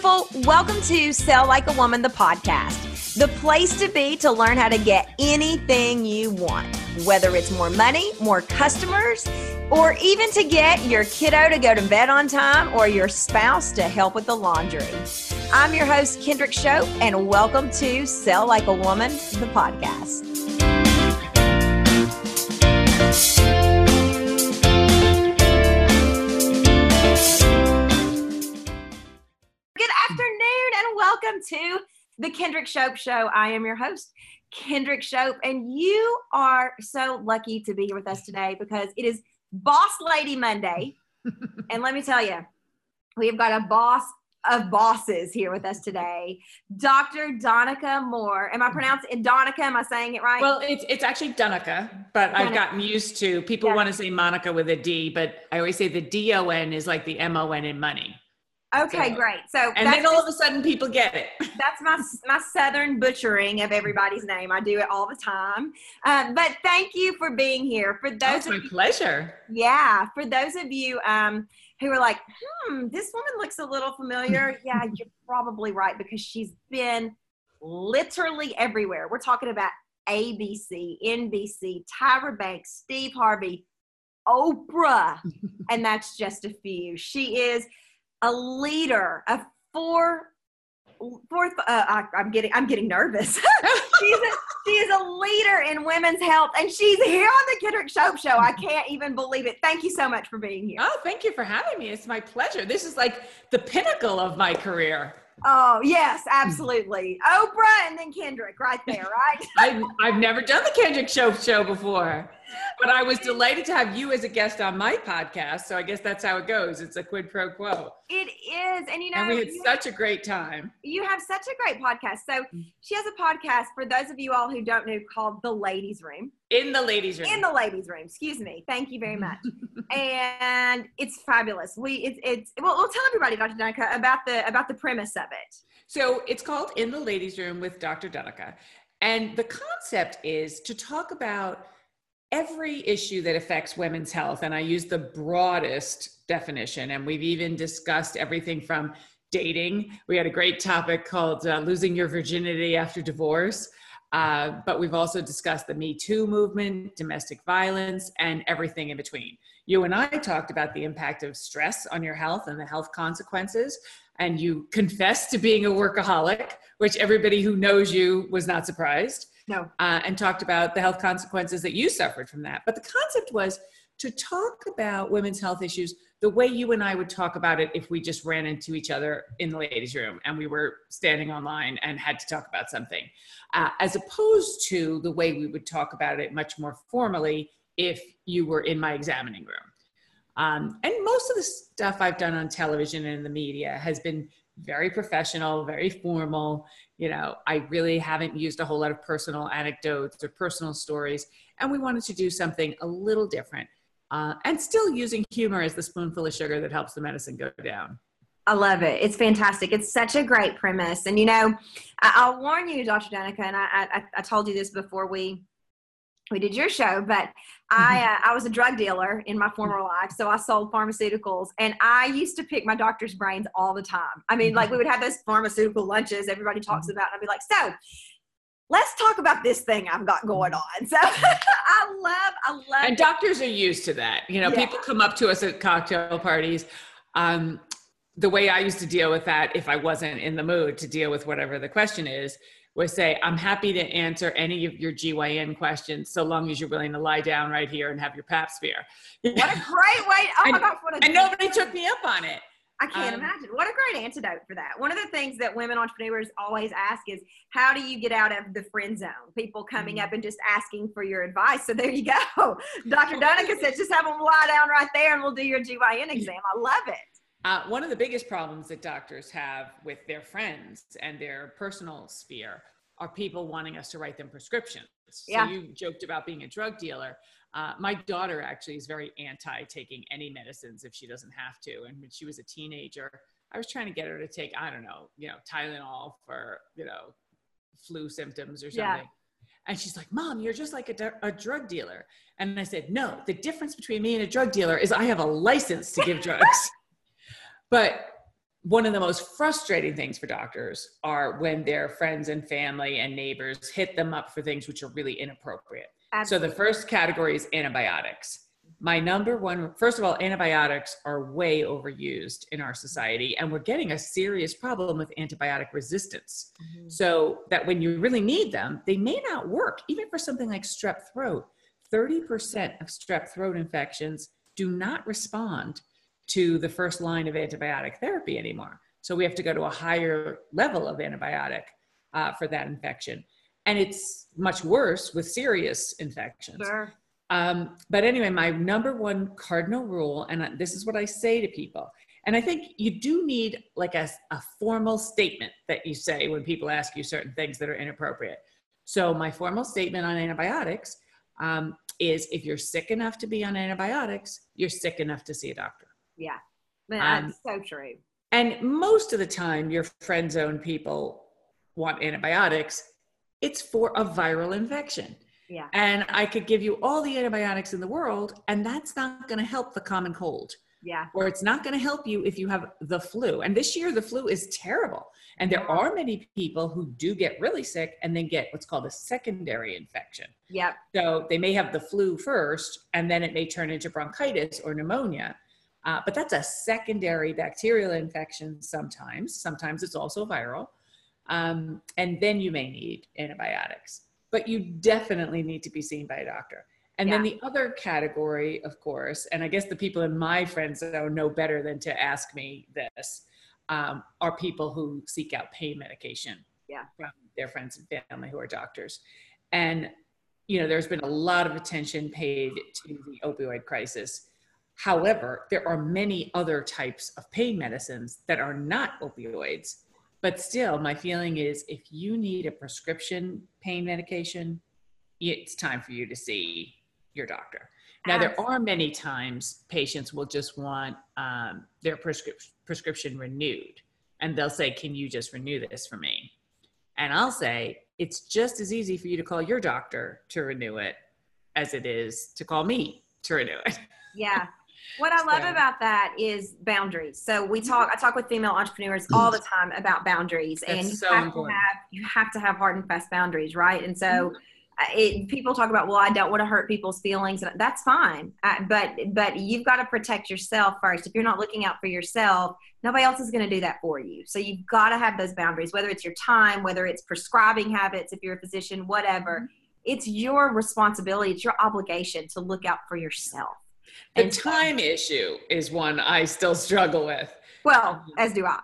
beautiful. Welcome to Sell Like a Woman, the podcast, the place to be to learn how to get anything you want, whether it's more money, more customers, or even to get your kiddo to go to bed on time or your spouse to help with the laundry. I'm your host, Kendrick Shope, and welcome to Sell Like a Woman, the podcast. The Kendrick Shope Show. I am your host, Kendrick Shope, and you are so lucky to be here with us today because it is Boss Lady Monday. and let me tell you, we have got a boss of bosses here with us today. Dr. Donica Moore. Am I mm-hmm. pronouncing Donica? Am I saying it right? Well, it's it's actually Donica, but I've gotten used to people want to say Monica with a D, but I always say the D O N is like the M O N in money. Okay, so, great. So and then all just, of a sudden people get it. That's my my southern butchering of everybody's name. I do it all the time. Um, but thank you for being here. For those, oh, my you, pleasure. Yeah, for those of you um, who are like, hmm, this woman looks a little familiar. yeah, you're probably right because she's been literally everywhere. We're talking about ABC, NBC, Tyra Banks, Steve Harvey, Oprah, and that's just a few. She is a leader a four fourth uh, I, am getting i'm getting nervous. She's a, she is a leader in women's health and she's here on the kendrick shope show. I can't even believe it. Thank you so much for being here. Oh thank you for having me. It's my pleasure. This is like the pinnacle of my career. Oh yes, absolutely. Oprah and then Kendrick right there, right? I've, I've never done the Kendrick Show show before but I was delighted to have you as a guest on my podcast. So I guess that's how it goes. It's a quid pro quo. It is. And you know, and we had such a great time. You have such a great podcast. So mm. she has a podcast for those of you all who don't know called The Ladies Room. In the ladies room. In the ladies room. Excuse me. Thank you very much. and it's fabulous. We it's it's well we'll tell everybody, Dr. Donica, about the about the premise of it. So it's called In the Ladies Room with Dr. Donica. And the concept is to talk about every issue that affects women's health, and I use the broadest definition, and we've even discussed everything from dating. We had a great topic called uh, losing your virginity after divorce. Uh, but we've also discussed the Me Too movement, domestic violence, and everything in between. You and I talked about the impact of stress on your health and the health consequences. And you confessed to being a workaholic, which everybody who knows you was not surprised. No. Uh, and talked about the health consequences that you suffered from that. But the concept was to talk about women's health issues the way you and I would talk about it if we just ran into each other in the ladies' room and we were standing online and had to talk about something, uh, as opposed to the way we would talk about it much more formally if you were in my examining room. Um, and most of the stuff I've done on television and in the media has been very professional, very formal. You know, I really haven't used a whole lot of personal anecdotes or personal stories. And we wanted to do something a little different uh, and still using humor as the spoonful of sugar that helps the medicine go down. I love it. It's fantastic. It's such a great premise. And, you know, I, will warn you, Dr. Danica, and I, I, I told you this before we we did your show, but I mm-hmm. uh, I was a drug dealer in my former life, so I sold pharmaceuticals, and I used to pick my doctor's brains all the time. I mean, like we would have those pharmaceutical lunches everybody talks mm-hmm. about, and I'd be like, so. Let's talk about this thing I've got going on. So I love, I love. And doctors are used to that. You know, yeah. people come up to us at cocktail parties. Um, the way I used to deal with that, if I wasn't in the mood to deal with whatever the question is, was say, I'm happy to answer any of your GYN questions so long as you're willing to lie down right here and have your pap smear. What a great way. Oh and, my gosh, what a And nobody took me up on it. I can't um, imagine. What a great antidote for that. One of the things that women entrepreneurs always ask is, how do you get out of the friend zone? People coming mm-hmm. up and just asking for your advice. So there you go. Dr. Donica said, just have them lie down right there and we'll do your GYN exam. I love it. Uh, one of the biggest problems that doctors have with their friends and their personal sphere are people wanting us to write them prescriptions. Yeah. So you joked about being a drug dealer. Uh, my daughter actually is very anti taking any medicines if she doesn't have to. And when she was a teenager, I was trying to get her to take, I don't know, you know, Tylenol for, you know, flu symptoms or something. Yeah. And she's like, Mom, you're just like a, a drug dealer. And I said, No, the difference between me and a drug dealer is I have a license to give drugs. But one of the most frustrating things for doctors are when their friends and family and neighbors hit them up for things which are really inappropriate. Absolutely. So the first category is antibiotics. My number one, first of all, antibiotics are way overused in our society, and we're getting a serious problem with antibiotic resistance. Mm-hmm. So that when you really need them, they may not work, even for something like strep throat. 30% of strep throat infections do not respond to the first line of antibiotic therapy anymore. So we have to go to a higher level of antibiotic uh, for that infection. And it's much worse with serious infections. Sure. Um, but anyway, my number one cardinal rule, and this is what I say to people, and I think you do need like a, a formal statement that you say when people ask you certain things that are inappropriate. So my formal statement on antibiotics um, is if you're sick enough to be on antibiotics, you're sick enough to see a doctor. Yeah. That's um, so true. And most of the time, your friend zone people want antibiotics. It's for a viral infection. Yeah. And I could give you all the antibiotics in the world, and that's not going to help the common cold. Yeah. Or it's not going to help you if you have the flu. And this year, the flu is terrible. And there are many people who do get really sick and then get what's called a secondary infection. Yep. So they may have the flu first, and then it may turn into bronchitis or pneumonia. Uh, but that's a secondary bacterial infection sometimes. Sometimes it's also viral. Um, and then you may need antibiotics. But you definitely need to be seen by a doctor. And yeah. then the other category, of course, and I guess the people in my friends zone know better than to ask me this, um, are people who seek out pain medication yeah. from their friends and family who are doctors. And, you know, there's been a lot of attention paid to the opioid crisis. However, there are many other types of pain medicines that are not opioids. But still, my feeling is if you need a prescription pain medication, it's time for you to see your doctor. Now, there are many times patients will just want um, their prescription prescription renewed, and they'll say, "Can you just renew this for me?" And I'll say, "It's just as easy for you to call your doctor to renew it as it is to call me to renew it." Yeah. What I love about that is boundaries. So we talk, I talk with female entrepreneurs all the time about boundaries, and you so have important. to have you have to have hard and fast boundaries, right? And so mm-hmm it, people talk about well i don't want to hurt people's feelings and that's fine uh, but but you've got to protect yourself first if you're not looking out for yourself nobody else is going to do that for you so you've got to have those boundaries whether it's your time whether it's prescribing habits if you're a physician whatever mm-hmm. it's your responsibility it's your obligation to look out for yourself the and time so, issue is one i still struggle with well um, as do i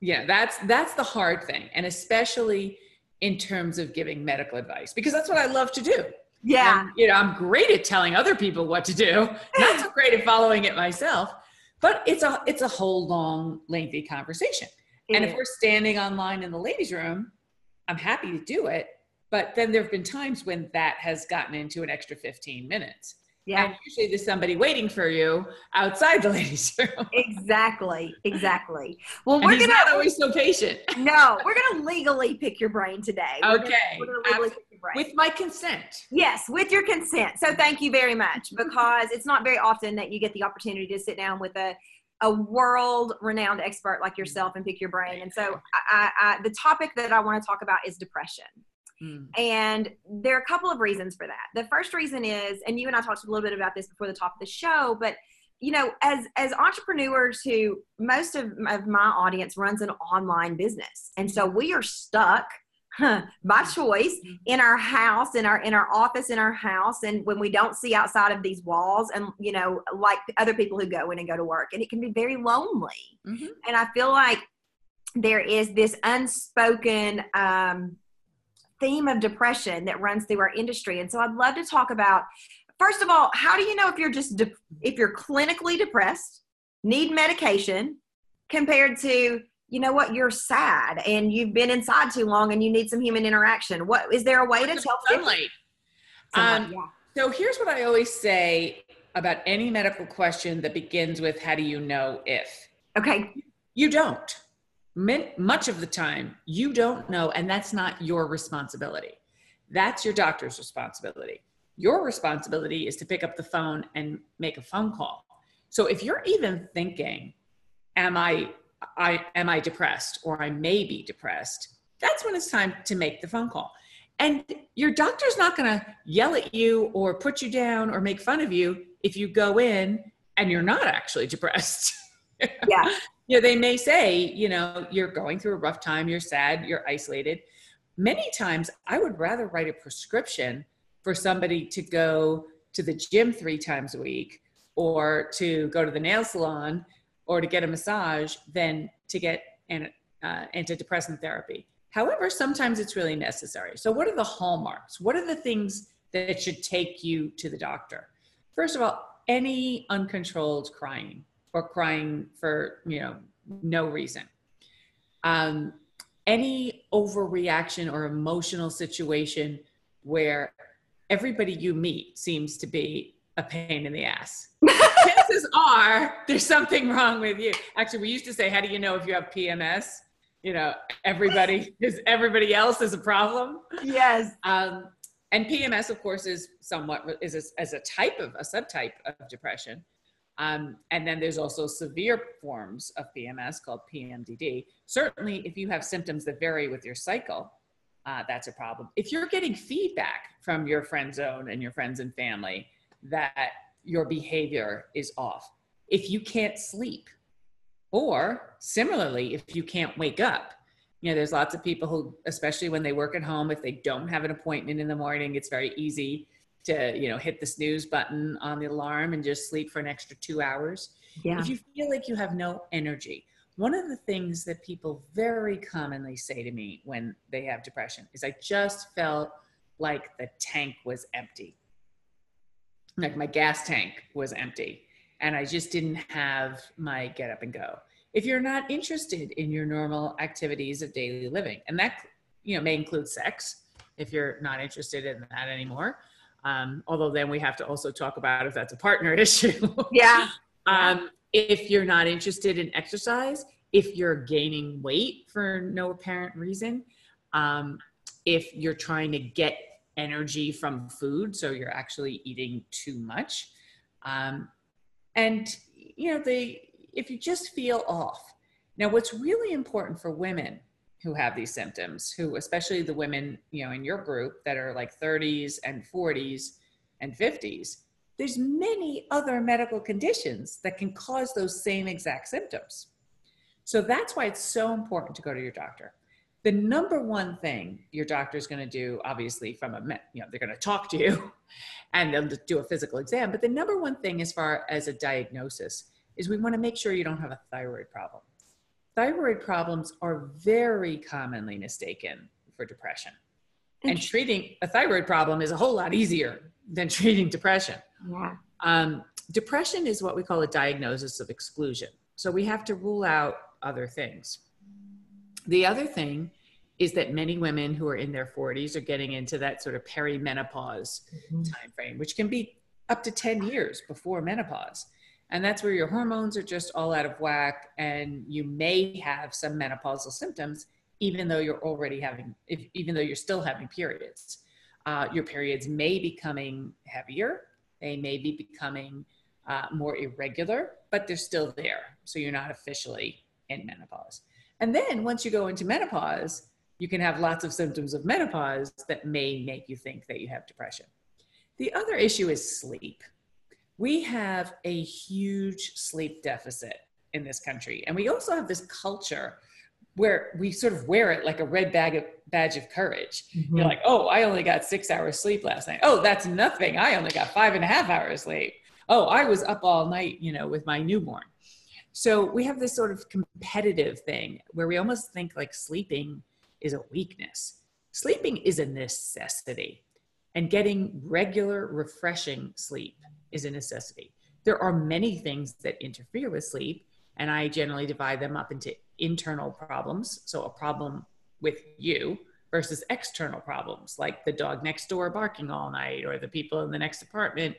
yeah that's that's the hard thing and especially in terms of giving medical advice because that's what I love to do. Yeah. And, you know, I'm great at telling other people what to do, not so great at following it myself, but it's a it's a whole long lengthy conversation. It and is. if we're standing online in the ladies room, I'm happy to do it, but then there've been times when that has gotten into an extra 15 minutes. Yeah. And usually there's somebody waiting for you outside the ladies' room. exactly. Exactly. Well, we're he's gonna not always so patient. no, we're gonna legally pick your brain today. We're okay. Gonna, we're gonna legally pick your brain. With my consent. Yes, with your consent. So thank you very much because it's not very often that you get the opportunity to sit down with a a world renowned expert like yourself and pick your brain. And so I, I, the topic that I want to talk about is depression. Mm. And there are a couple of reasons for that. The first reason is, and you and I talked a little bit about this before the top of the show, but you know, as as entrepreneurs who most of, of my audience runs an online business. And so we are stuck huh, by choice in our house in our in our office in our house and when we don't see outside of these walls and you know like other people who go in and go to work and it can be very lonely mm-hmm. and i feel like there is this unspoken um, theme of depression that runs through our industry. And so I'd love to talk about first of all, how do you know if you're just de- if you're clinically depressed, need medication compared to you know what you're sad and you've been inside too long and you need some human interaction. What is there a way to tell sunlight? Um, yeah. So here's what I always say about any medical question that begins with how do you know if? Okay. You don't much of the time you don't know and that's not your responsibility that's your doctor's responsibility your responsibility is to pick up the phone and make a phone call so if you're even thinking am i I am I depressed or I may be depressed, that's when it's time to make the phone call. And your doctor's not going to yell at you or put you down or make fun of you if you go in and you're not actually depressed. Yeah. You know, they may say, you know, you're going through a rough time, you're sad, you're isolated. Many times I would rather write a prescription for somebody to go to the gym three times a week or to go to the nail salon or to get a massage than to get an uh, antidepressant therapy. However, sometimes it's really necessary. So, what are the hallmarks? What are the things that should take you to the doctor? First of all, any uncontrolled crying or crying for you know no reason. Um, any overreaction or emotional situation where everybody you meet seems to be a pain in the ass. Chances are there's something wrong with you. Actually, we used to say, how do you know if you have PMS? You know, everybody is everybody else is a problem. Yes. Um, and PMS, of course, is somewhat is a, as a type of a subtype of depression. Um, and then there's also severe forms of PMS called PMDD. Certainly, if you have symptoms that vary with your cycle, uh, that's a problem. If you're getting feedback from your friend zone and your friends and family that your behavior is off, if you can't sleep, or similarly, if you can't wake up, you know, there's lots of people who, especially when they work at home, if they don't have an appointment in the morning, it's very easy to, you know, hit the snooze button on the alarm and just sleep for an extra two hours. Yeah. If you feel like you have no energy, one of the things that people very commonly say to me when they have depression is I just felt like the tank was empty. Like my gas tank was empty and I just didn't have my get up and go. If you're not interested in your normal activities of daily living, and that you know may include sex, if you're not interested in that anymore. Um, although then we have to also talk about if that's a partner issue. Yeah. um, if you're not interested in exercise, if you're gaining weight for no apparent reason, um, if you're trying to get energy from food, so you're actually eating too much, um, and you know the if you just feel off. Now, what's really important for women who have these symptoms, who especially the women you know in your group that are like 30s and 40s and 50s, there's many other medical conditions that can cause those same exact symptoms. So that's why it's so important to go to your doctor. The number one thing your doctor is going to do, obviously, from a, you know, they're going to talk to you and they'll do a physical exam. But the number one thing, as far as a diagnosis, is we want to make sure you don't have a thyroid problem. Thyroid problems are very commonly mistaken for depression. And treating a thyroid problem is a whole lot easier than treating depression. Yeah. Um, depression is what we call a diagnosis of exclusion. So we have to rule out other things. The other thing is that many women who are in their 40s are getting into that sort of perimenopause Mhm. time frame, which can be up to 10 years before menopause. And that's where your hormones are just all out of whack, and you may have some menopausal symptoms, even though you're already having, if, even though you're still having periods. Uh, your periods may be becoming heavier, they may be becoming uh, more irregular, but they're still there. So you're not officially in menopause. And then once you go into menopause, you can have lots of symptoms of menopause that may make you think that you have depression. The other issue is sleep. We have a huge sleep deficit in this country. And we also have this culture where we sort of wear it like a red bag of, badge of courage. Mhm. You're like, oh, I only got six hours sleep last night. Oh, that's nothing. I only got five and a half hours sleep. Oh, I was up all night, you know, with my newborn. So we have this sort of competitive thing where we almost think like sleeping is a weakness. Sleeping is a necessity, and getting regular, refreshing sleep is a necessity. There are many things that interfere with sleep, and I generally divide them up into internal problems. So, a problem with you versus external problems, like the dog next door barking all night, or the people in the next apartment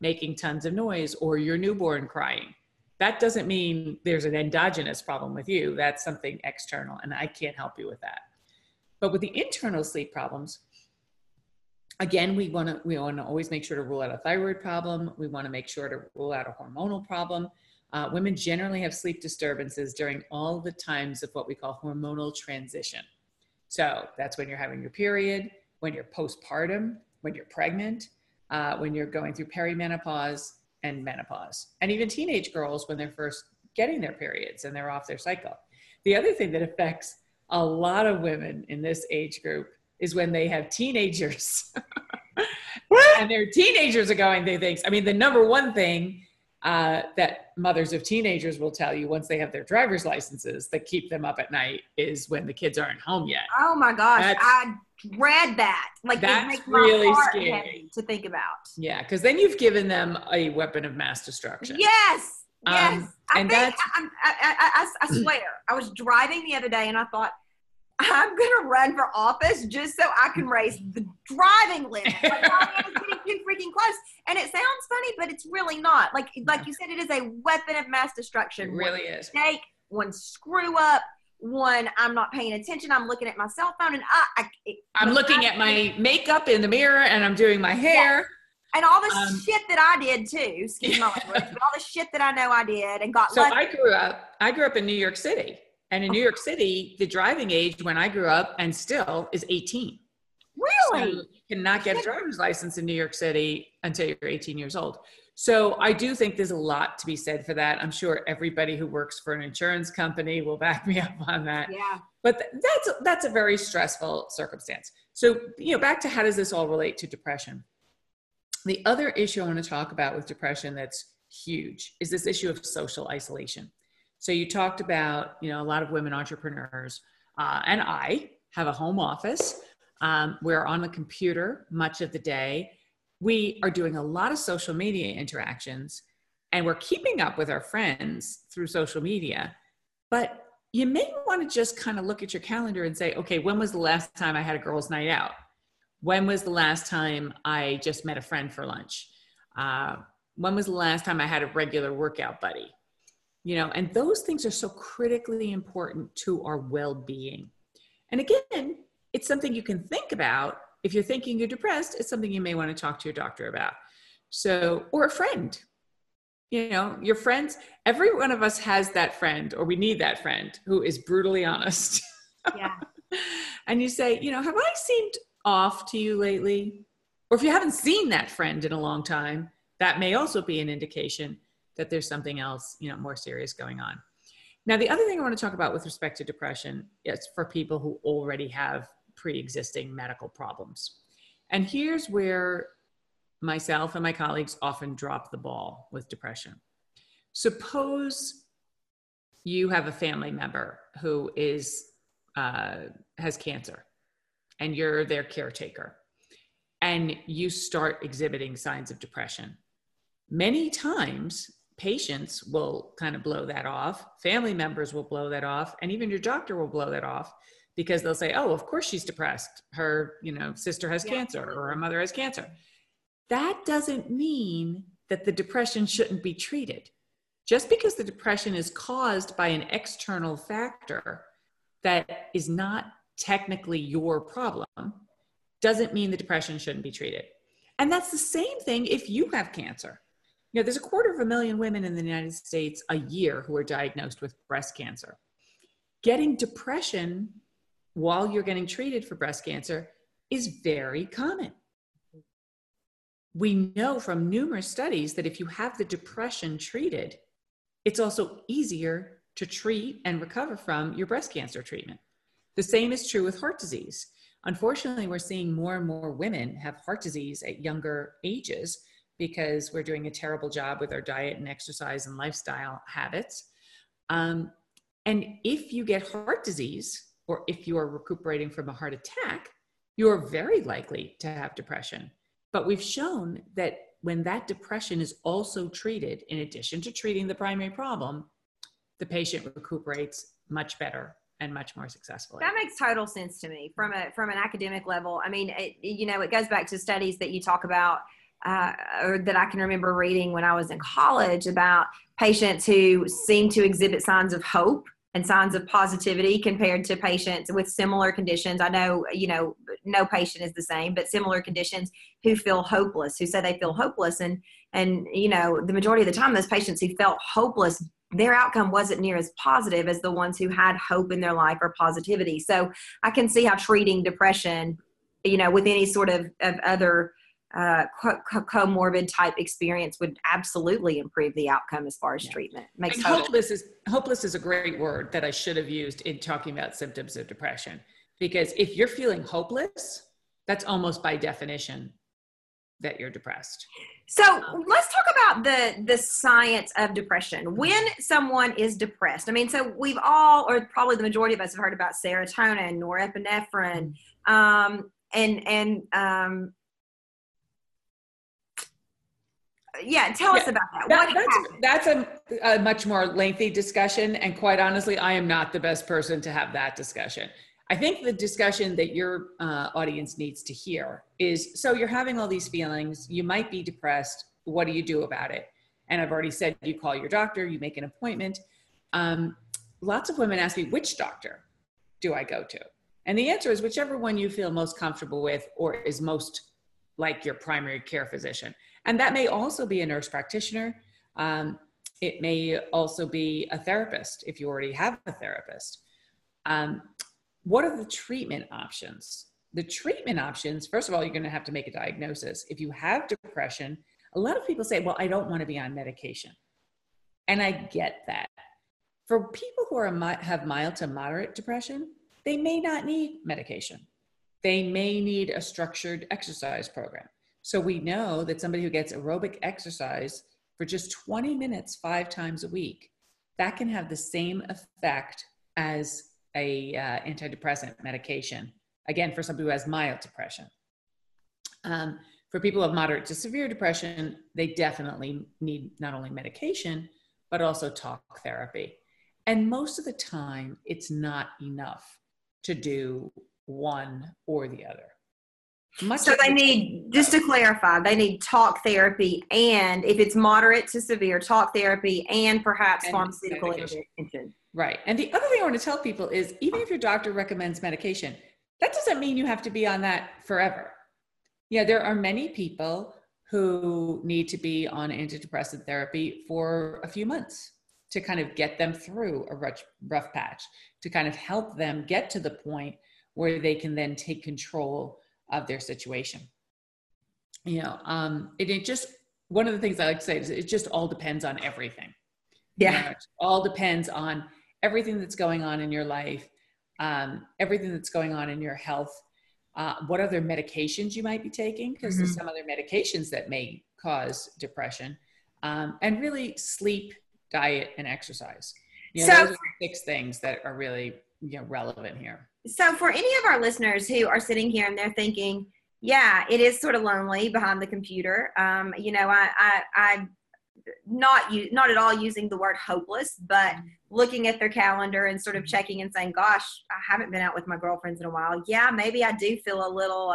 making tons of noise, or your newborn crying. That doesn't mean there's an endogenous problem with you. That's something external, and I can't help you with that. But with the internal sleep problems, again, we want to we want to always make sure to rule out a thyroid problem. We want to make sure to rule out a hormonal problem. uh, women generally have sleep disturbances during all the times of what we call hormonal transition. So that's when you're having your period, when you're postpartum, when you're pregnant, uh, when you're going through perimenopause and menopause, and even teenage girls when they're first getting their periods and they're off their cycle. The other thing that affects a lot of women in this age group is when they have teenagers. and their teenagers are going through things. I mean, the number one thing uh, that mothers of teenagers will tell you once they have their driver's licenses that keep them up at night is when the kids aren't home yet. Oh my gosh, that's, I read that. Like that's really scary to think about. Yeah, because then you've given them a weapon of mass destruction. Yes, um, yes. Um, and think, that's I, I, I, I swear, I was driving the other day and I thought I'm gonna run for office just so I can raise the driving limit. Like, getting too freaking close, and it sounds funny, but it's really not. Like like you said, it is a weapon of mass destruction. It really one is. Mistake, one screw up, one I'm not paying attention. I'm looking at my cell phone, and I, I am looking at my makeup in the mirror, and I'm doing my hair. Yeah. And all the um, shit that I did too, excuse my language, but all the shit that I know I did and got. So I grew up. I grew up in New York City and in New York City, the driving age when I grew up and still is 18. Really? So you cannot get a driver's license in New York City until you're 18 years old. So I do think there's a lot to be said for that. I'm sure everybody who works for an insurance company will back me up on that. Yeah. But that's that's a very stressful circumstance. So, you know, back to how does this all relate to depression? The other issue I want to talk about with depression that's huge is this issue of social isolation. So you talked about, you know, a lot of women entrepreneurs, uh, and I have a home office. Um, we're on the computer much of the day. We are doing a lot of social media interactions, and we're keeping up with our friends through social media. But you may want to just kind of look at your calendar and say, okay, when was the last time I had a girls' night out? When was the last time I just met a friend for lunch? Uh, when was the last time I had a regular workout buddy? You know and those things are so critically important to our well-being. And again it's something you can think about. If you're thinking you're depressed it's something you may want to talk to your doctor about. So or a friend. You know your friends every one of us has that friend or we need that friend who is brutally honest. Yeah. And you say you know have i seemed off to you lately? Or if you haven't seen that friend in a long time that may also be an indication that there's something else, you know, more serious going on. Now, the other thing I want to talk about with respect to depression is for people who already have pre-existing medical problems. And here's where myself and my colleagues often drop the ball with depression. Suppose you have a family member who is uh, has cancer, and you're their caretaker, and you start exhibiting signs of depression. Many times, patients will kind of blow that off family members will blow that off and even your doctor will blow that off because they'll say oh of course she's depressed. Her you know sister has yeah. cancer or her mother has cancer. That doesn't mean that the depression shouldn't be treated. Just because the depression is caused by an external factor that is not technically your problem doesn't mean the depression shouldn't be treated. And that's the same thing if you have cancer you know, there's a quarter of a million women in the United States a year who are diagnosed with breast cancer. Getting depression while you're getting treated for breast cancer is very common. We know from numerous studies that if you have the depression treated, it's also easier to treat and recover from your breast cancer treatment. The same is true with heart disease. Unfortunately, we're seeing more and more women have heart disease at younger ages because we're doing a terrible job with our diet and exercise and lifestyle habits. Um, and if you get heart disease, or if you are recuperating from a heart attack, you're very likely to have depression. But we've shown that when that depression is also treated, in addition to treating the primary problem, the patient recuperates much better and much more successfully. That makes total sense to me from a from an academic level. I mean, it, you know, it goes back to studies that you talk about uh, or that I can remember reading when I was in college about patients who seem to exhibit signs of hope and signs of positivity compared to patients with similar conditions. I know, you know, no patient is the same, but similar conditions who feel hopeless, who say they feel hopeless. And, and, you know, the majority of the time, those patients who felt hopeless, their outcome wasn't near as positive as the ones who had hope in their life or positivity. So I can see how treating depression, you know, with any sort of, of other uh, co- comorbid type experience would absolutely improve the outcome as far as yeah. treatment. Makes hopeless is hopeless is a great word that I should have used in talking about symptoms of depression because if you're feeling hopeless, that's almost by definition that you're depressed. So let's talk about the the science of depression. When someone is depressed, I mean, so we've all, or probably the majority of us, have heard about serotonin, norepinephrine, um, and and um, yeah tell yeah. us about that, that that's, that's a, a, much more lengthy discussion and quite honestly i am not the best person to have that discussion. I think the discussion that your uh, audience needs to hear is so you're having all these feelings you might be depressed what do you do about it? And i've already said you call your doctor you make an appointment. Um, lots of women ask me which doctor do i go to? And the answer is whichever one you feel most comfortable with or is most like your primary care physician and that may also be a nurse practitioner. Um, it may also be a therapist if you already have a therapist. Um, what are the treatment options? The treatment options, first of all, you're going to have to make a diagnosis. If you have depression, a lot of people say, Well, I don't want to be on medication. And I get that. For people who are, have mild to moderate depression, they may not need medication. They may need a structured exercise program. So we know that somebody who gets aerobic exercise for just 20 minutes five times a week, that can have the same effect as a uh, antidepressant medication. Again, for somebody who has mild depression. Um, for people of moderate to severe depression, they definitely need not only medication, but also talk therapy. And most of the time, it's not enough to do one or the other. Much so they need, just to clarify, they need talk therapy and if it's moderate to severe, talk therapy and perhaps and pharmaceutical intervention. Right. And the other thing I want to tell people is even if your doctor recommends medication, that doesn't mean you have to be on that forever. Yeah, there are many people who need to be on antidepressant therapy for a few months to kind of get them through a rough, rough patch, to kind of help them get to the point where they can then take control of their situation. You know, um, it, it just, one of the things I like to say is it just all depends on everything. Yeah. You know, all depends on everything that's going on in your life, um, everything that's going on in your health, uh, what other medications you might be taking, because mm-hmm. there's some other medications that may cause depression, um, and really sleep, diet, and exercise. You know, so, those are six things that are really you know relevant here. So, for any of our listeners who are sitting here and they're thinking, yeah, it is sort of lonely behind the computer. Um, you know, I, I, I not you not at all using the word hopeless but looking at their calendar and sort of mm-hmm. checking and saying gosh i haven't been out with my girlfriends in a while yeah maybe i do feel a little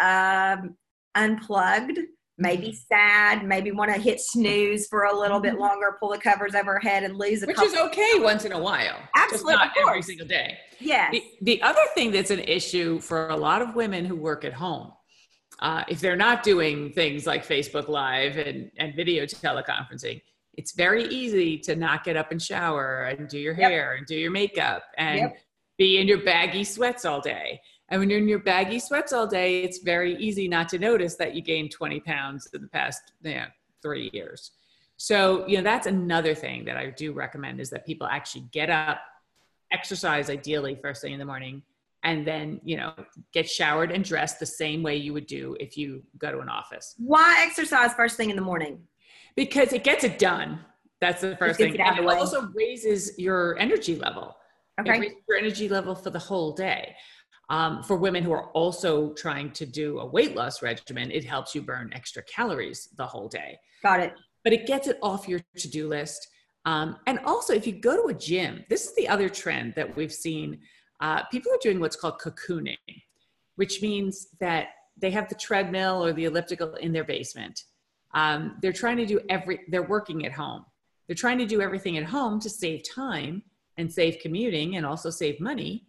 uh, um, unplugged maybe sad, maybe want to hit snooze for a little bit mm-hmm. longer, pull the covers over her head and lose a Which is okay once in a while. Absolutely. not every single day. Yes. The, the, other thing that's an issue for a lot of women who work at home, uh, if they're not doing things like Facebook Live and, and video teleconferencing, it's very easy to not get up and shower and do your hair yep. and do your makeup and yep. be in your baggy sweats all day. And when you're in your baggy sweats all day, it's very easy not to notice that you gained 20 pounds in the past you know, three years. So, you know, that's another thing that I do recommend is that people actually get up, exercise ideally first thing in the morning, and then, you know, get showered and dressed the same way you would do if you go to an office. Why exercise first thing in the morning? Because it gets it done. That's the first thing. And it also raises your energy level. Okay. It raises your energy level for the whole day. Um, for women who are also trying to do a weight loss regimen, it helps you burn extra calories the whole day. Got it. But it gets it off your to do list. Um, and also, if you go to a gym, this is the other trend that we've seen. Uh, people are doing what's called cocooning, which means that they have the treadmill or the elliptical in their basement. Um, they're trying to do every, they're working at home. They're trying to do everything at home to save time and save commuting and also save money.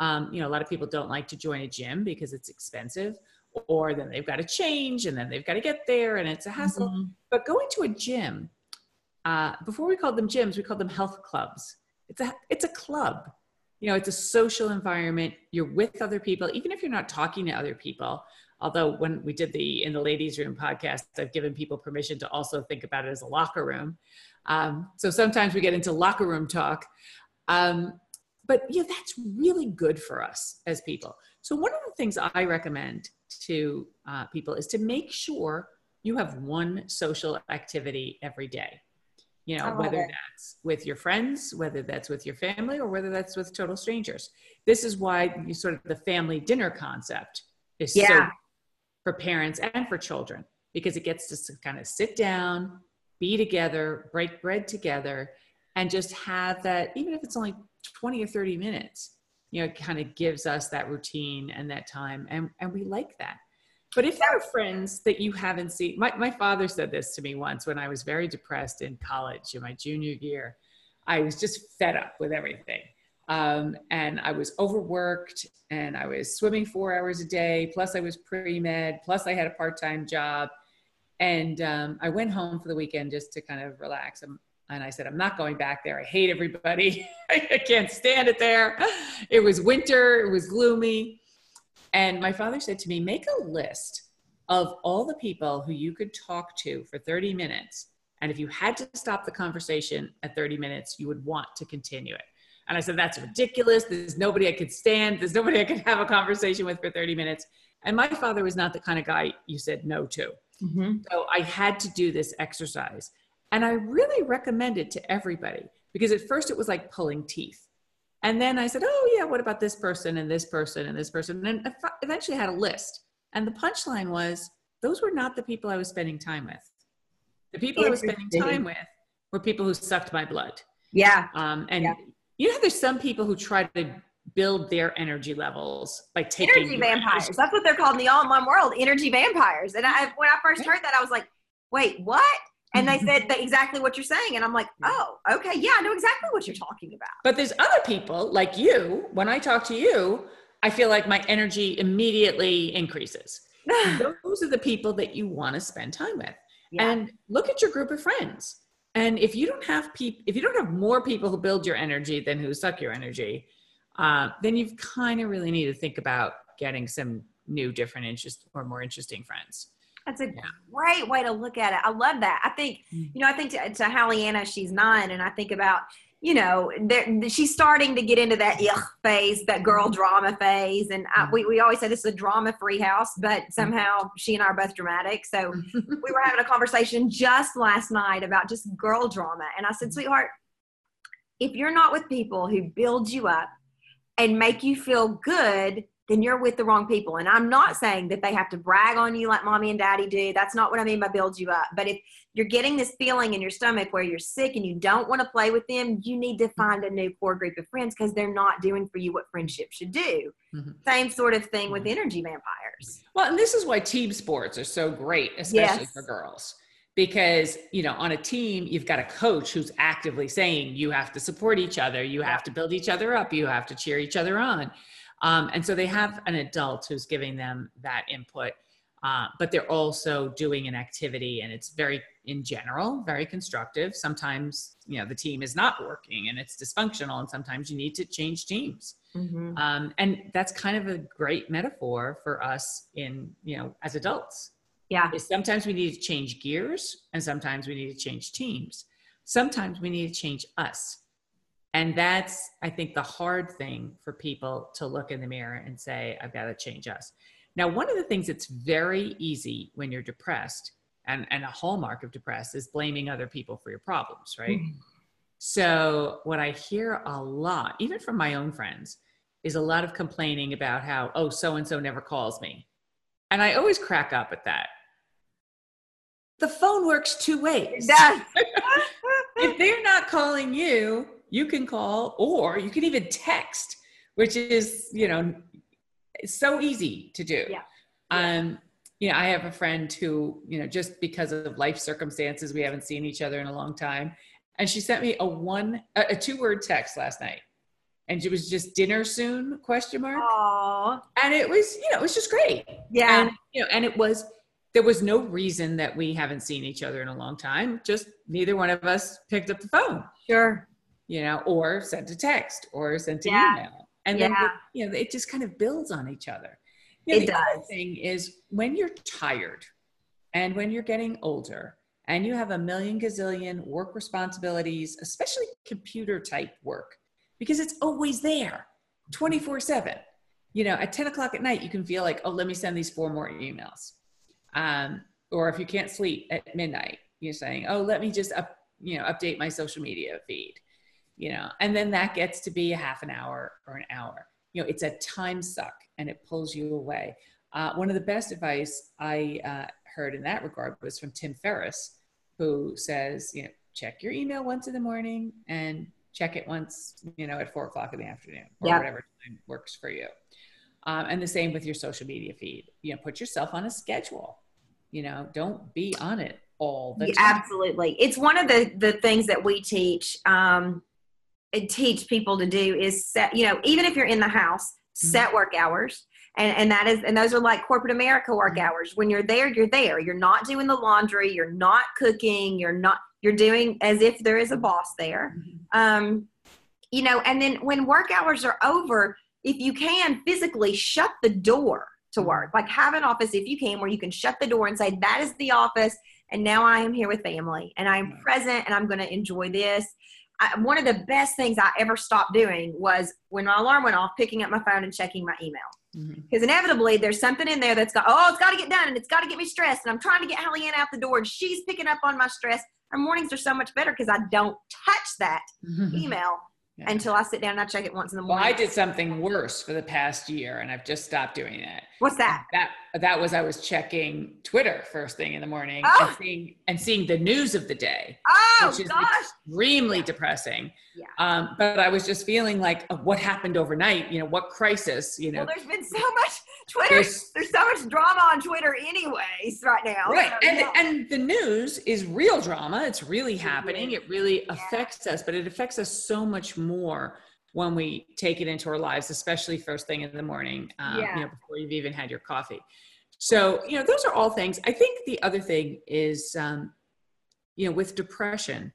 Um, you know, a lot of people don't like to join a gym because it's expensive, or then they've got to change and then they've got to get there and it's a hassle. Mm-hmm. But going to a gym, uh, before we called them gyms, we called them health clubs. It's a it's a club. You know, it's a social environment. You're with other people, even if you're not talking to other people. Although when we did the in the ladies' room podcast, I've given people permission to also think about it as a locker room. Um, so sometimes we get into locker room talk. Um, but yeah, that's really good for us as people. So one of the things I recommend to uh, people is to make sure you have one social activity every day. You know, whether it. that's with your friends, whether that's with your family, or whether that's with total strangers. This is why you sort of the family dinner concept is yeah. so for parents and for children because it gets to kind of sit down, be together, break bread together, and just have that, even if it's only 20 or 30 minutes, you know, it kind of gives us that routine and that time. And, and we like that. But if there are friends that you haven't seen, my, my father said this to me once when I was very depressed in college in my junior year. I was just fed up with everything. Um, and I was overworked and I was swimming four hours a day. Plus, I was pre med. Plus, I had a part time job. And um, I went home for the weekend just to kind of relax. And I said, I'm not going back there. I hate everybody. I can't stand it there. It was winter, it was gloomy. And my father said to me, Make a list of all the people who you could talk to for 30 minutes. And if you had to stop the conversation at 30 minutes, you would want to continue it. And I said, That's ridiculous. There's nobody I could stand. There's nobody I could have a conversation with for 30 minutes. And my father was not the kind of guy you said no to. Mm-hmm. So I had to do this exercise. And I really recommend it to everybody because at first it was like pulling teeth. And then I said, oh, yeah, what about this person and this person and this person? And I eventually had a list. And the punchline was those were not the people I was spending time with. The people I was spending time with were people who sucked my blood. Yeah. Um, and yeah. you know, there's some people who try to build their energy levels by taking energy vampires. Energy. That's what they're called in the all-in-one world, energy vampires. And I, when I first heard that, I was like, "Wait, what?" And they said that exactly what you're saying, and I'm like, "Oh, okay, yeah, I know exactly what you're talking about." But there's other people like you. When I talk to you, I feel like my energy immediately increases. Those are the people that you want to spend time with. Yeah. And look at your group of friends. And if you don't have people, if you don't have more people who build your energy than who suck your energy, uh, then you've kind of really need to think about getting some new, different interest or more interesting friends. That's a yeah. great way to look at it. I love that. I think, mm. you know, I think to, to Halliana, she's nine, and I think about, you know, she's starting to get into that ugh phase, that girl drama phase. And I, mm. we, we always say this is a drama free house, but mm. somehow she and I are both dramatic. So we were having a conversation just last night about just girl drama. And I said, sweetheart, if you're not with people who build you up, and make you feel good, then you're with the wrong people. And I'm not saying that they have to brag on you like mommy and daddy do. That's not what I mean by build you up. But if you're getting this feeling in your stomach where you're sick and you don't want to play with them, you need to find a new core group of friends because they're not doing for you what friendship should do. Mm-hmm. Same sort of thing with mm-hmm. energy vampires. Well, and this is why team sports are so great, especially yes. for girls because you know on a team you've got a coach who's actively saying you have to support each other you have to build each other up you have to cheer each other on um, and so they have an adult who's giving them that input uh, but they're also doing an activity and it's very in general very constructive sometimes you know the team is not working and it's dysfunctional and sometimes you need to change teams mm-hmm. um, and that's kind of a great metaphor for us in you know as adults yeah. Is sometimes we need to change gears and sometimes we need to change teams. Sometimes we need to change us. And that's, I think, the hard thing for people to look in the mirror and say, I've got to change us. Now, one of the things that's very easy when you're depressed, and, and a hallmark of depressed, is blaming other people for your problems, right? Mm-hmm. So, what I hear a lot, even from my own friends, is a lot of complaining about how, oh, so and so never calls me. And I always crack up at that the phone works two ways. if they're not calling you, you can call or you can even text, which is, you know, so easy to do. Yeah. Um, you know, I have a friend who, you know, just because of life circumstances, we haven't seen each other in a long time. And she sent me a one, a, a two word text last night. And it was just dinner soon question mark. Aww. And it was, you know, it was just great. Yeah. And, you know, and it was, there was no reason that we haven't seen each other in a long time. Just neither one of us picked up the phone, sure. You know, or sent a text or sent an Yeah. email. And then, you know, it just kind of builds on each other. You know, It the other does. thing is when you're tired and when you're getting older and you have a million gazillion work responsibilities, especially computer type work, because it's always there 24 7. You know, at 10 o'clock at night, you can feel like, oh, let me send these four more emails. Um, or if you can't sleep at midnight, you're saying, oh, let me just up, you know, update my social media feed, you know, and then that gets to be a half an hour or an hour. You know, it's a time suck and it pulls you away. Uh, one of the best advice I uh, heard in that regard was from Tim Ferriss, who says, you know, check your email once in the morning and check it once, you know, at four o'clock in the afternoon or Yeah. whatever time works for you. Um, and the same with your social media feed. You know, put yourself on a schedule. You know, don't be on it all the Yeah, time. absolutely. It's one of the the things that we teach um teach people to do is set, you know, even if you're in the house, Mm-hmm. set work hours. And, and that is and those are like corporate America work Mhm. hours. When you're there, you're there. You're not doing the laundry, you're not cooking, you're not you're doing as if there is a boss there. Mhm. Um you know, and then when work hours are over, if you can physically shut the door to Mm-hmm. work, like have an office if you can where you can shut the door and say, that is the office. And now I am here with family and I'm present and I'm going to enjoy this. I, one of the best things I ever stopped doing was when my alarm went off, picking up my phone and checking my email. Mhm. Because inevitably there's something in there that's got, oh, it's got to get done and it's got to get me stressed. And I'm trying to get Hallianne out the door and she's picking up on my stress. Our mornings are so much better because I don't touch that email Yeah. until I sit down and I check it once in the morning. Well. I did something worse for the past year, and I've just stopped doing that. What's that? That that was I was checking Twitter first thing in the morning Oh. and seeing and seeing the news of the day, Oh which is gosh. extremely depressing. Yeah. Um, but I was just feeling like what happened overnight. You know, what crisis? You know, Well, there's been so much Twitter. There's, there's so much drama on Twitter, anyways, right now. right So, and yeah. and the news is real drama it's really It happening it really affects us but it affects us so much more when we take it into our lives especially first thing in the morning um, Yeah. you know before you've even had your coffee so you know those are all things i think the other thing is um, you know with depression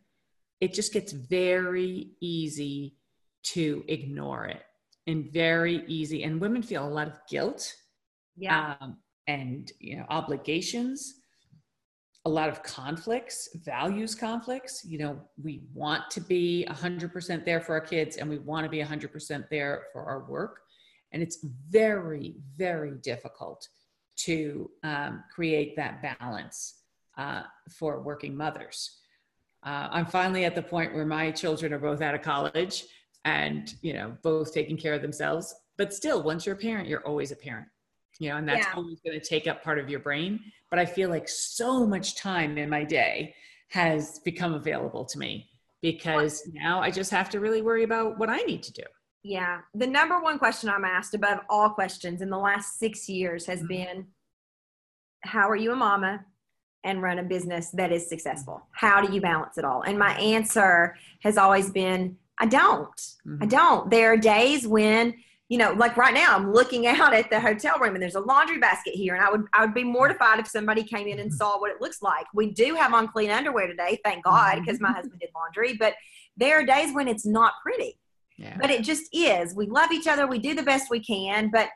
it just gets very easy to ignore it and very easy and women feel a lot of guilt yeah. um, and you know obligations a lot of conflicts values conflicts. You know we want to be 100% there for our kids and we want to be 100% there for our work. And it's very very difficult to um, create that balance uh, for working mothers. Uh, i'm finally at the point where my children are both out of college and you know both taking care of themselves. But still once you're a parent you're always a parent you know and that's Yeah. always going to take up part of your brain but i feel like so much time in my day has become available to me because now i just have to really worry about what i need to do Yeah. The number one question I'm asked above all questions in the last six years has Mhm. been How are you a mama and run a business that is successful? How do you balance it all? And my answer has always been I don't. I Mhm. don't. There are days when, you know, like right now, I'm looking out at the hotel room and there's a laundry basket here, and I would I would be mortified if somebody came in and mm-hmm. saw what it looks like. We do have on clean underwear today, thank God, mm-hmm. because my husband did laundry. But there are days when it's not pretty. Yeah. But it just is. We love each other. We do the best we can but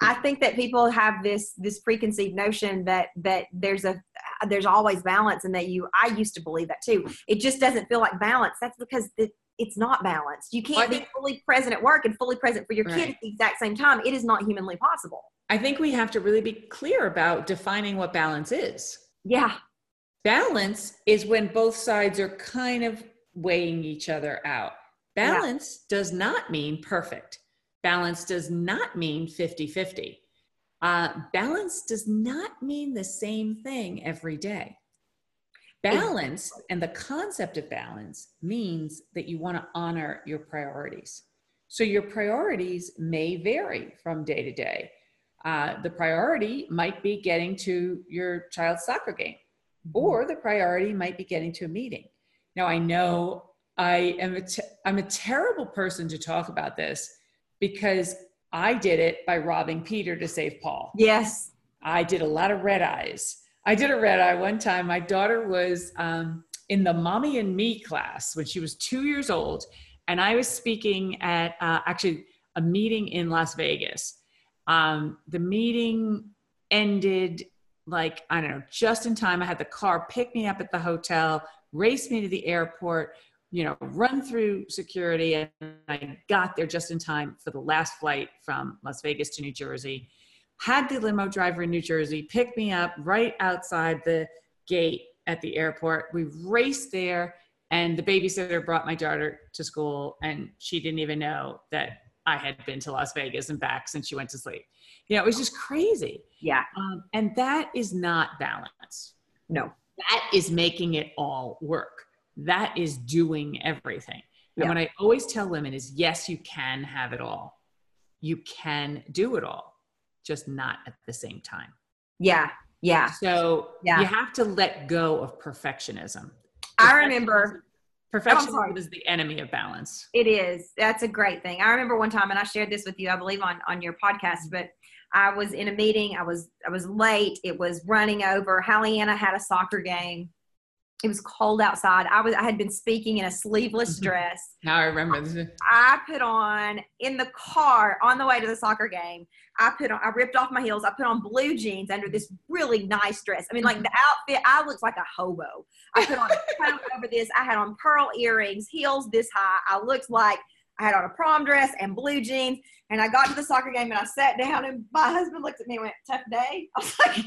I- think that people have this this preconceived notion that that there's a there's always balance and that you i used to believe that too. It just doesn't feel like balance. That's because it, it's not balanced you can't be fully present at work and fully present for your kid at the exact same time it is not humanly possible i think we have to really be clear about defining what balance is yeah balance is when both sides are kind of weighing each other out. Balance does not mean perfect. Balance does not mean 50 50. Uh, balance does not mean the same thing every day. Balance and the concept of balance means that you want to honor your priorities. So your priorities may vary from day to day. Uh, the priority might be getting to your child's soccer game or the priority might be getting to a meeting. Now I know I am a te- I'm a terrible person to talk about this because I did it by robbing Peter to save Paul. Yes. I did a lot of red eyes. I did a red eye one time. My daughter was um, in the mommy and me class when she was two years old, and I was speaking at uh, actually a meeting in Las Vegas. Um, the meeting ended like I don't know, just in time. I had the car pick me up at the hotel, race me to the airport, you know, run through security, and I got there just in time for the last flight from Las Vegas to New Jersey. Had the limo driver in New Jersey pick me up right outside the gate at the airport. We raced there, and the babysitter brought my daughter to school, and she didn't even know that I had been to Las Vegas and back since she went to sleep. You know, it was just crazy. Yeah. Um, and that is not balance. No. That is making it all work. That is doing everything. And what I always tell women is yes, you can have it all. You can do it all, just not at the same time. Yeah. Yeah. So Yeah. you have to let go of perfectionism. I remember Perfectionism oh, sorry. is the enemy of balance. It is. That's a great thing. I remember one time, and I shared this with you, I believe, on on your podcast. But I was in a meeting. I was I was late. It was running over. Hallianna had a soccer game. It was cold outside. I was I had been speaking in a sleeveless Mhm. dress. Now I remember this. I put on in the car on the way to the soccer game. I put on I ripped off my heels. I put on blue jeans under this really nice dress. I mean, like the outfit, I looked like a hobo. I put on a coat over this. I had on pearl earrings, heels this high. I looked like I had on a prom dress and blue jeans. And I got to the soccer game and I sat down and my husband looked at me and went, tough day. I was like,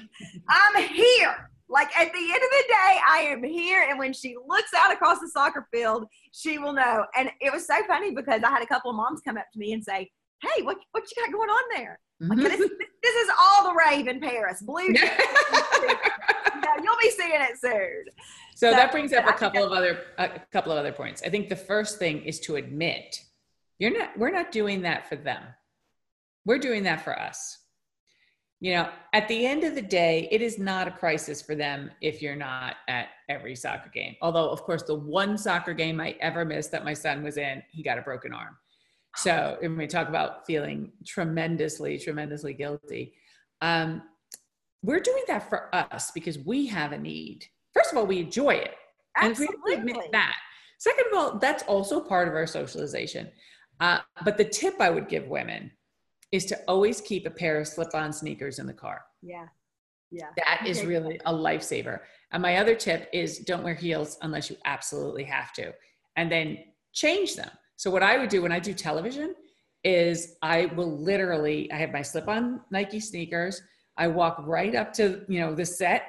I'm here. Like at the end of the day, I am here. And when she looks out across the soccer field, she will know. And it was so funny because I had a couple of moms come up to me and say, Hey, what what you got going on there? Like, mm-hmm. this, this is all the rave in Paris. Blue yeah, you'll be seeing it soon. So So, that brings up a couple of other a couple of other points. I think the first thing is to admit you're not we're not doing that for them. We're doing that for us. You know, at the end of the day, it is not a crisis for them if you're not at every soccer game. Although, of course, the one soccer game I ever missed that my son was in, he got a broken arm. So, when we talk about feeling tremendously, tremendously guilty, um, we're doing that for us because we have a need. First of all, we enjoy it. And we admit that. Second of all, that's also part of our socialization. Uh, but the tip I would give women is to always keep a pair of slip-on sneakers in the car. Yeah. Yeah. That is really a lifesaver. And my other tip is don't wear heels unless you absolutely have to, and then change them. So what I would do when I do television is I will literally I have my slip-on Nike sneakers. I walk right up to you know the set,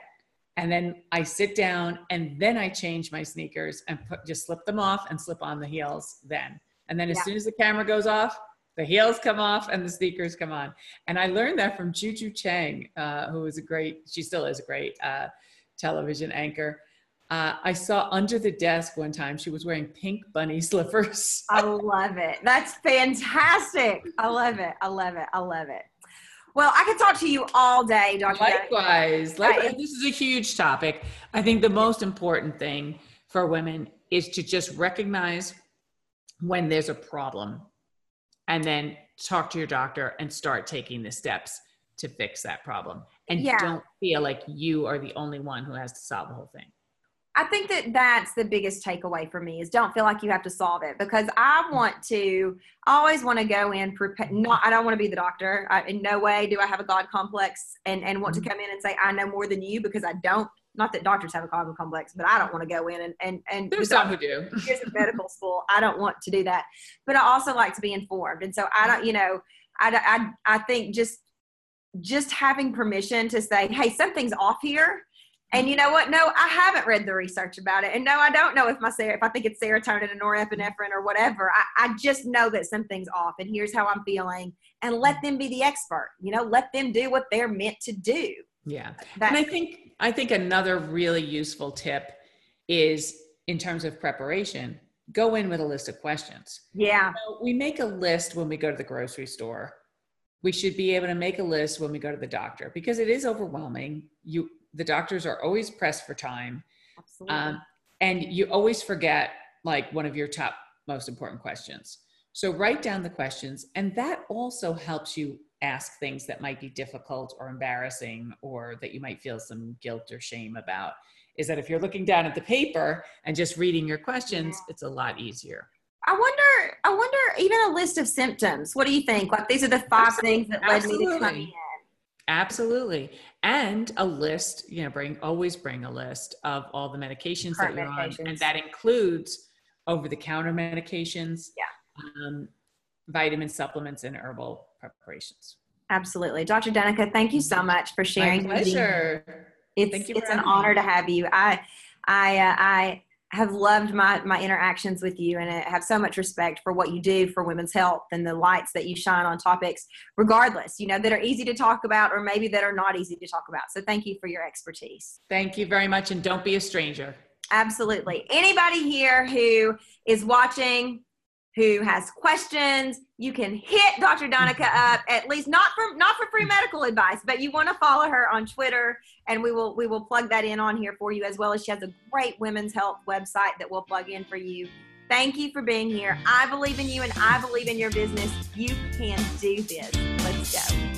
and then I sit down, and then I change my sneakers and put just slip them off and slip on the heels then. And then as Yeah. soon as the camera goes off, the heels come off and the sneakers come on. And I learned that from Juju Chang, uh, who was a great, she still is a great uh, television anchor. Uh, I saw under the desk one time, she was wearing pink bunny slippers. I love it. That's fantastic. I love it. I love it. I love it. Well, I could talk to you all day, Dr. Likewise, likewise, this is a huge topic. I think the most important thing for women is to just recognize when there's a problem and then talk to your doctor and start taking the steps to fix that problem. And Yeah. don't feel like you are the only one who has to solve the whole thing. I think that that's the biggest takeaway for me is don't feel like you have to solve it because I want to I always want to go in prepare not I don't want to be the doctor I, in no way do I have a God complex and and want to mm-hmm. come in and say I know more than you because I don't not that doctors have a God complex but I don't want to go in and and and There's some who do. years of medical school. I don't want to do that, but I also like to be informed. And so I don't, you know, I, I, I think just, just having permission to say, Hey, something's off here. And you know what? No, I haven't read the research about it. And no, I don't know if my ser- if I think it's serotonin and norepinephrine or whatever. I, I just know that something's off and here's how I'm feeling. And let them be the expert. You know, let them do what they're meant to do. Yeah. And I think I think another really useful tip is in terms of preparation, go in with a list of questions. yeah. So we make a list when we go to the grocery store. We should be able to make a list when we go to the doctor because it is overwhelming. You the doctors are always pressed for time. Absolutely. Um, and you always forget like one of your top most important questions. So write down the questions, and that also helps you ask things that might be difficult or embarrassing or that you might feel some guilt or shame about. Is that if you're looking down at the paper and just reading your questions, yeah. it's a lot easier. I wonder, I wonder, even a list of symptoms. What do you think? Like these are the five Absolutely. things that led Absolutely. me to come in. Absolutely. And a list, you know, bring always bring a list of all the medications Current that you're medications. on. And that includes over the counter medications, yeah. Um, vitamin supplements and herbal preparations. Absolutely. Dr. Danica, thank you so much for sharing. My pleasure. It's, it's an honor me. to have you. I, I, uh, I have loved my, my interactions with you and I have so much respect for what you do for women's health and the lights that you shine on topics, regardless, you know, that are easy to talk about or maybe that are not easy to talk about. So thank you for your expertise. Thank you very much. And don't be a stranger. Absolutely. Anybody here who is watching, who has questions, you can hit Dr. Danica mm-hmm. up at least not for not for free mm-hmm. medical advice, but you want to follow her on Twitter and we will we will plug that in on here for you as well as she has a great women's health website that we'll plug in for you. Thank you for being here. I believe in you and I believe in your business. You can do this. Let's go.